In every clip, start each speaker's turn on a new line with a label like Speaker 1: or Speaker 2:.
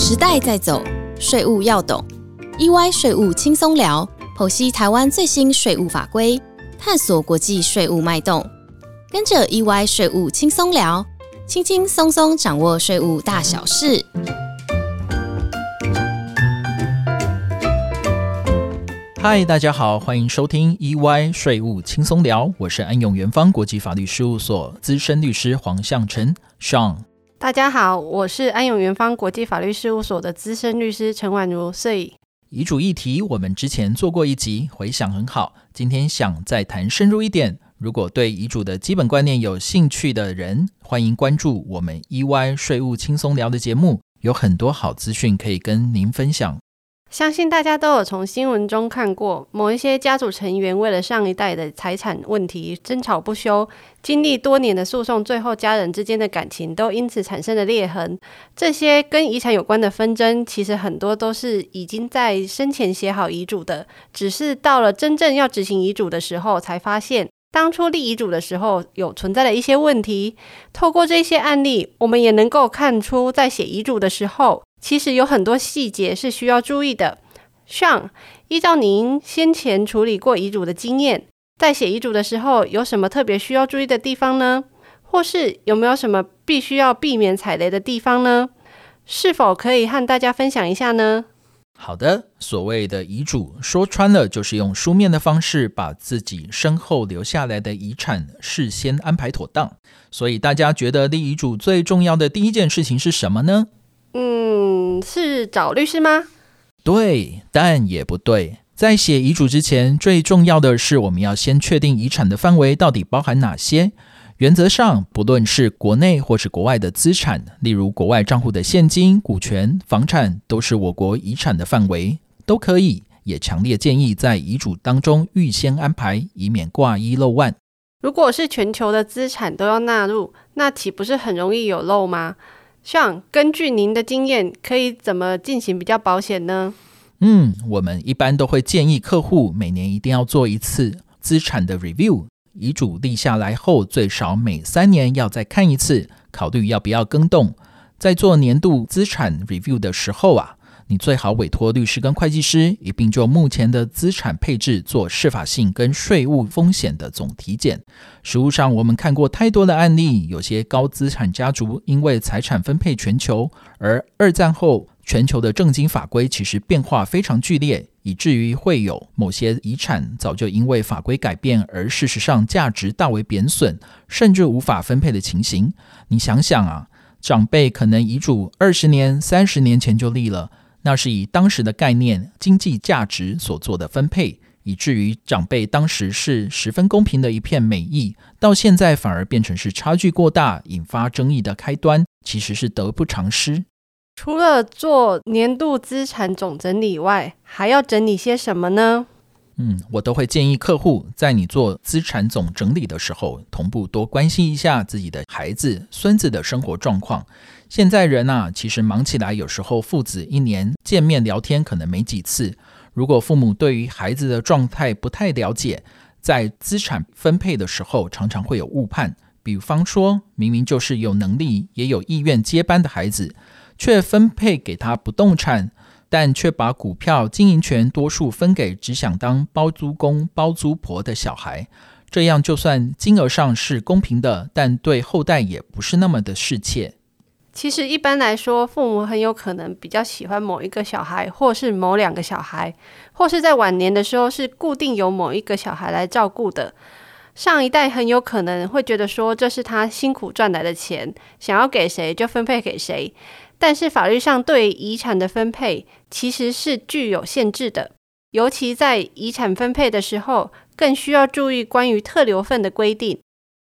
Speaker 1: 时代在走，税务要懂。EY 税务轻松聊，剖析台湾最新税务法规，探索国际税务脉动。跟着 EY 税务轻松聊，轻轻松松掌握税务大小事。
Speaker 2: 嗨，大家好，欢迎收听 EY 税务轻松聊，我是安永元方国际法律事务所资深律师黄向成 Sean。
Speaker 3: 大家好，我是安永元方国际法律事务所的资深律师陈婉如。所以
Speaker 2: 遗嘱议题我们之前做过一集，回想很好。今天想再谈深入一点，如果对遗嘱的基本观念有兴趣的人，欢迎关注我们 EY 税务轻松聊的节目，有很多好资讯可以跟您分享。
Speaker 3: 相信大家都有从新闻中看过，某一些家族成员为了上一代的财产问题争吵不休，经历多年的诉讼，最后家人之间的感情都因此产生了裂痕。这些跟遗产有关的纷争，其实很多都是已经在生前写好遗嘱的，只是到了真正要执行遗嘱的时候，才发现当初立遗嘱的时候有存在的一些问题。透过这些案例，我们也能够看出，在写遗嘱的时候。其实有很多细节是需要注意的。像依照您先前处理过遗嘱的经验，在写遗嘱的时候，有什么特别需要注意的地方呢？或是有没有什么必须要避免踩雷的地方呢？是否可以和大家分享一下呢？
Speaker 2: 好的，所谓的遗嘱，说穿了就是用书面的方式，把自己身后留下来的遗产事先安排妥当。所以大家觉得立遗嘱最重要的第一件事情是什么呢？
Speaker 3: 嗯，是找律师吗？
Speaker 2: 对，但也不对。在写遗嘱之前，最重要的是我们要先确定遗产的范围到底包含哪些。原则上，不论是国内或是国外的资产，例如国外账户的现金、股权、房产，都是我国遗产的范围，都可以。也强烈建议在遗嘱当中预先安排，以免挂一漏万。
Speaker 3: 如果是全球的资产都要纳入，那岂不是很容易有漏吗？像根据您的经验，可以怎么进行比较保险呢？
Speaker 2: 嗯，我们一般都会建议客户每年一定要做一次资产的 review，遗嘱立下来后，最少每三年要再看一次，考虑要不要更动。在做年度资产 review 的时候啊。你最好委托律师跟会计师一并就目前的资产配置做适法性跟税务风险的总体检。实务上，我们看过太多的案例，有些高资产家族因为财产分配全球，而二战后全球的政经法规其实变化非常剧烈，以至于会有某些遗产早就因为法规改变而事实上价值大为贬损，甚至无法分配的情形。你想想啊，长辈可能遗嘱二十年、三十年前就立了。那是以当时的概念、经济价值所做的分配，以至于长辈当时是十分公平的一片美意，到现在反而变成是差距过大、引发争议的开端，其实是得不偿失。
Speaker 3: 除了做年度资产总整理外，还要整理些什么呢？
Speaker 2: 嗯，我都会建议客户在你做资产总整理的时候，同步多关心一下自己的孩子、孙子的生活状况。现在人啊，其实忙起来，有时候父子一年见面聊天可能没几次。如果父母对于孩子的状态不太了解，在资产分配的时候，常常会有误判。比方说，明明就是有能力也有意愿接班的孩子，却分配给他不动产，但却把股票经营权多数分给只想当包租公包租婆的小孩。这样就算金额上是公平的，但对后代也不是那么的适切。
Speaker 3: 其实一般来说，父母很有可能比较喜欢某一个小孩，或是某两个小孩，或是在晚年的时候是固定由某一个小孩来照顾的。上一代很有可能会觉得说，这是他辛苦赚来的钱，想要给谁就分配给谁。但是法律上对遗产的分配其实是具有限制的，尤其在遗产分配的时候，更需要注意关于特留份的规定。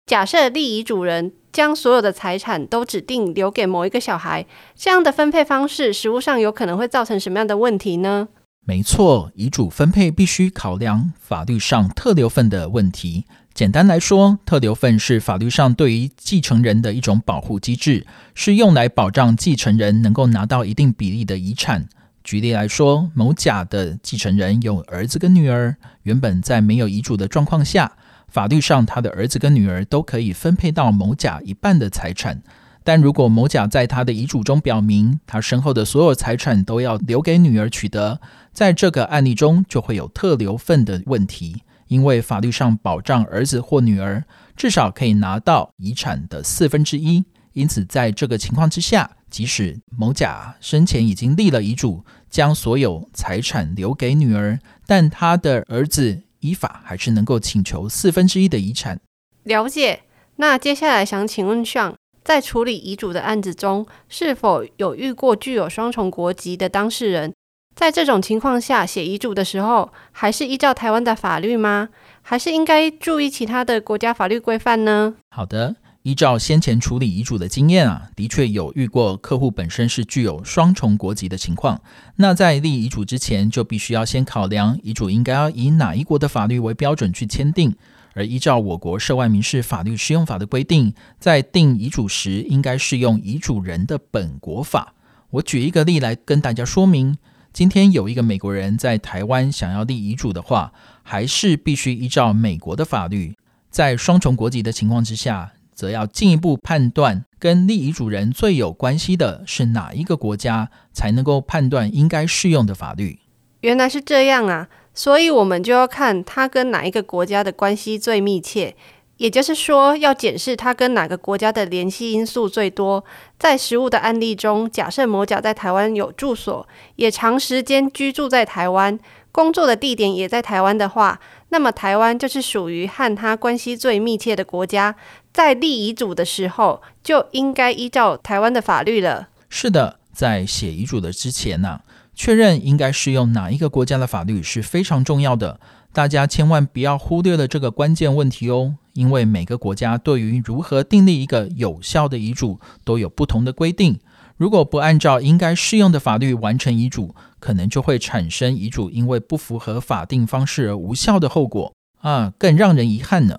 Speaker 3: 假设立遗嘱人。将所有的财产都指定留给某一个小孩，这样的分配方式，实物上有可能会造成什么样的问题呢？
Speaker 2: 没错，遗嘱分配必须考量法律上特留份的问题。简单来说，特留份是法律上对于继承人的一种保护机制，是用来保障继承人能够拿到一定比例的遗产。举例来说，某甲的继承人有儿子跟女儿，原本在没有遗嘱的状况下。法律上，他的儿子跟女儿都可以分配到某甲一半的财产，但如果某甲在他的遗嘱中表明，他身后的所有财产都要留给女儿取得，在这个案例中就会有特留份的问题，因为法律上保障儿子或女儿至少可以拿到遗产的四分之一。因此，在这个情况之下，即使某甲生前已经立了遗嘱，将所有财产留给女儿，但他的儿子依法还是能够请求四分之一的遗产。
Speaker 3: 了解。那接下来想请问上。在处理遗嘱的案子中，是否有遇过具有双重国籍的当事人？在这种情况下，写遗嘱的时候，还是依照台湾的法律吗？还是应该注意其他的国家法律规范呢？
Speaker 2: 好的，依照先前处理遗嘱的经验啊，的确有遇过客户本身是具有双重国籍的情况。那在立遗嘱之前，就必须要先考量遗嘱应该要以哪一国的法律为标准去签订。而依照我国涉外民事法律适用法的规定，在定遗嘱时，应该适用遗嘱人的本国法。我举一个例来跟大家说明：今天有一个美国人在台湾想要立遗嘱的话，还是必须依照美国的法律。在双重国籍的情况之下，则要进一步判断跟立遗嘱人最有关系的是哪一个国家，才能够判断应该适用的法律。
Speaker 3: 原来是这样啊！所以，我们就要看他跟哪一个国家的关系最密切，也就是说，要检视他跟哪个国家的联系因素最多。在实物的案例中，假设某甲在台湾有住所，也长时间居住在台湾，工作的地点也在台湾的话，那么台湾就是属于和他关系最密切的国家。在立遗嘱的时候，就应该依照台湾的法律了。
Speaker 2: 是的，在写遗嘱的之前呢。确认应该适用哪一个国家的法律是非常重要的，大家千万不要忽略了这个关键问题哦。因为每个国家对于如何订立一个有效的遗嘱都有不同的规定，如果不按照应该适用的法律完成遗嘱，可能就会产生遗嘱因为不符合法定方式而无效的后果啊，更让人遗憾呢。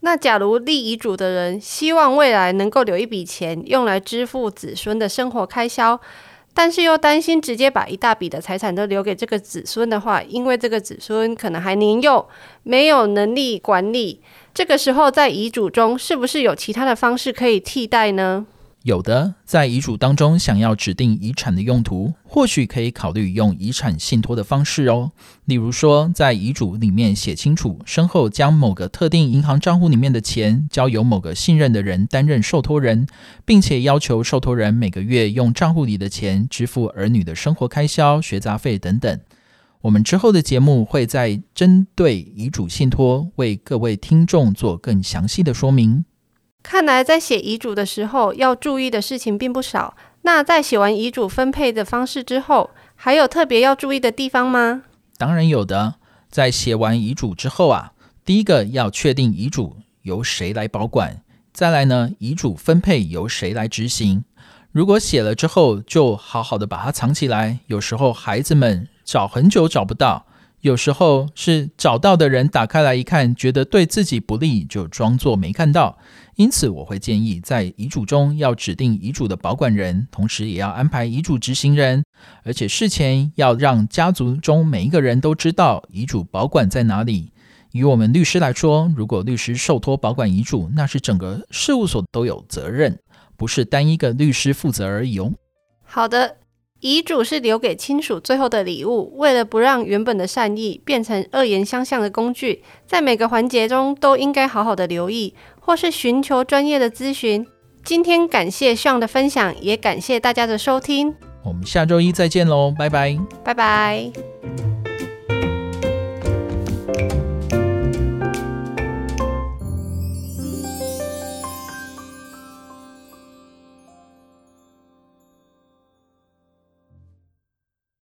Speaker 3: 那假如立遗嘱的人希望未来能够留一笔钱用来支付子孙的生活开销。但是又担心直接把一大笔的财产都留给这个子孙的话，因为这个子孙可能还年幼，没有能力管理。这个时候在遗嘱中，是不是有其他的方式可以替代呢？
Speaker 2: 有的，在遗嘱当中想要指定遗产的用途，或许可以考虑用遗产信托的方式哦。例如说，在遗嘱里面写清楚，身后将某个特定银行账户里面的钱交由某个信任的人担任受托人，并且要求受托人每个月用账户里的钱支付儿女的生活开销、学杂费等等。我们之后的节目会再针对遗嘱信托为各位听众做更详细的说明。
Speaker 3: 看来在写遗嘱的时候要注意的事情并不少。那在写完遗嘱分配的方式之后，还有特别要注意的地方吗？
Speaker 2: 当然有的。在写完遗嘱之后啊，第一个要确定遗嘱由谁来保管，再来呢，遗嘱分配由谁来执行。如果写了之后就好好的把它藏起来，有时候孩子们找很久找不到。有时候是找到的人打开来一看，觉得对自己不利，就装作没看到。因此，我会建议在遗嘱中要指定遗嘱的保管人，同时也要安排遗嘱执行人，而且事前要让家族中每一个人都知道遗嘱保管在哪里。以我们律师来说，如果律师受托保管遗嘱，那是整个事务所都有责任，不是单一个律师负责而已哦。
Speaker 3: 好的。遗嘱是留给亲属最后的礼物，为了不让原本的善意变成恶言相向的工具，在每个环节中都应该好好的留意，或是寻求专业的咨询。今天感谢上的分享，也感谢大家的收听。
Speaker 2: 我们下周一再见喽，拜拜，
Speaker 3: 拜拜。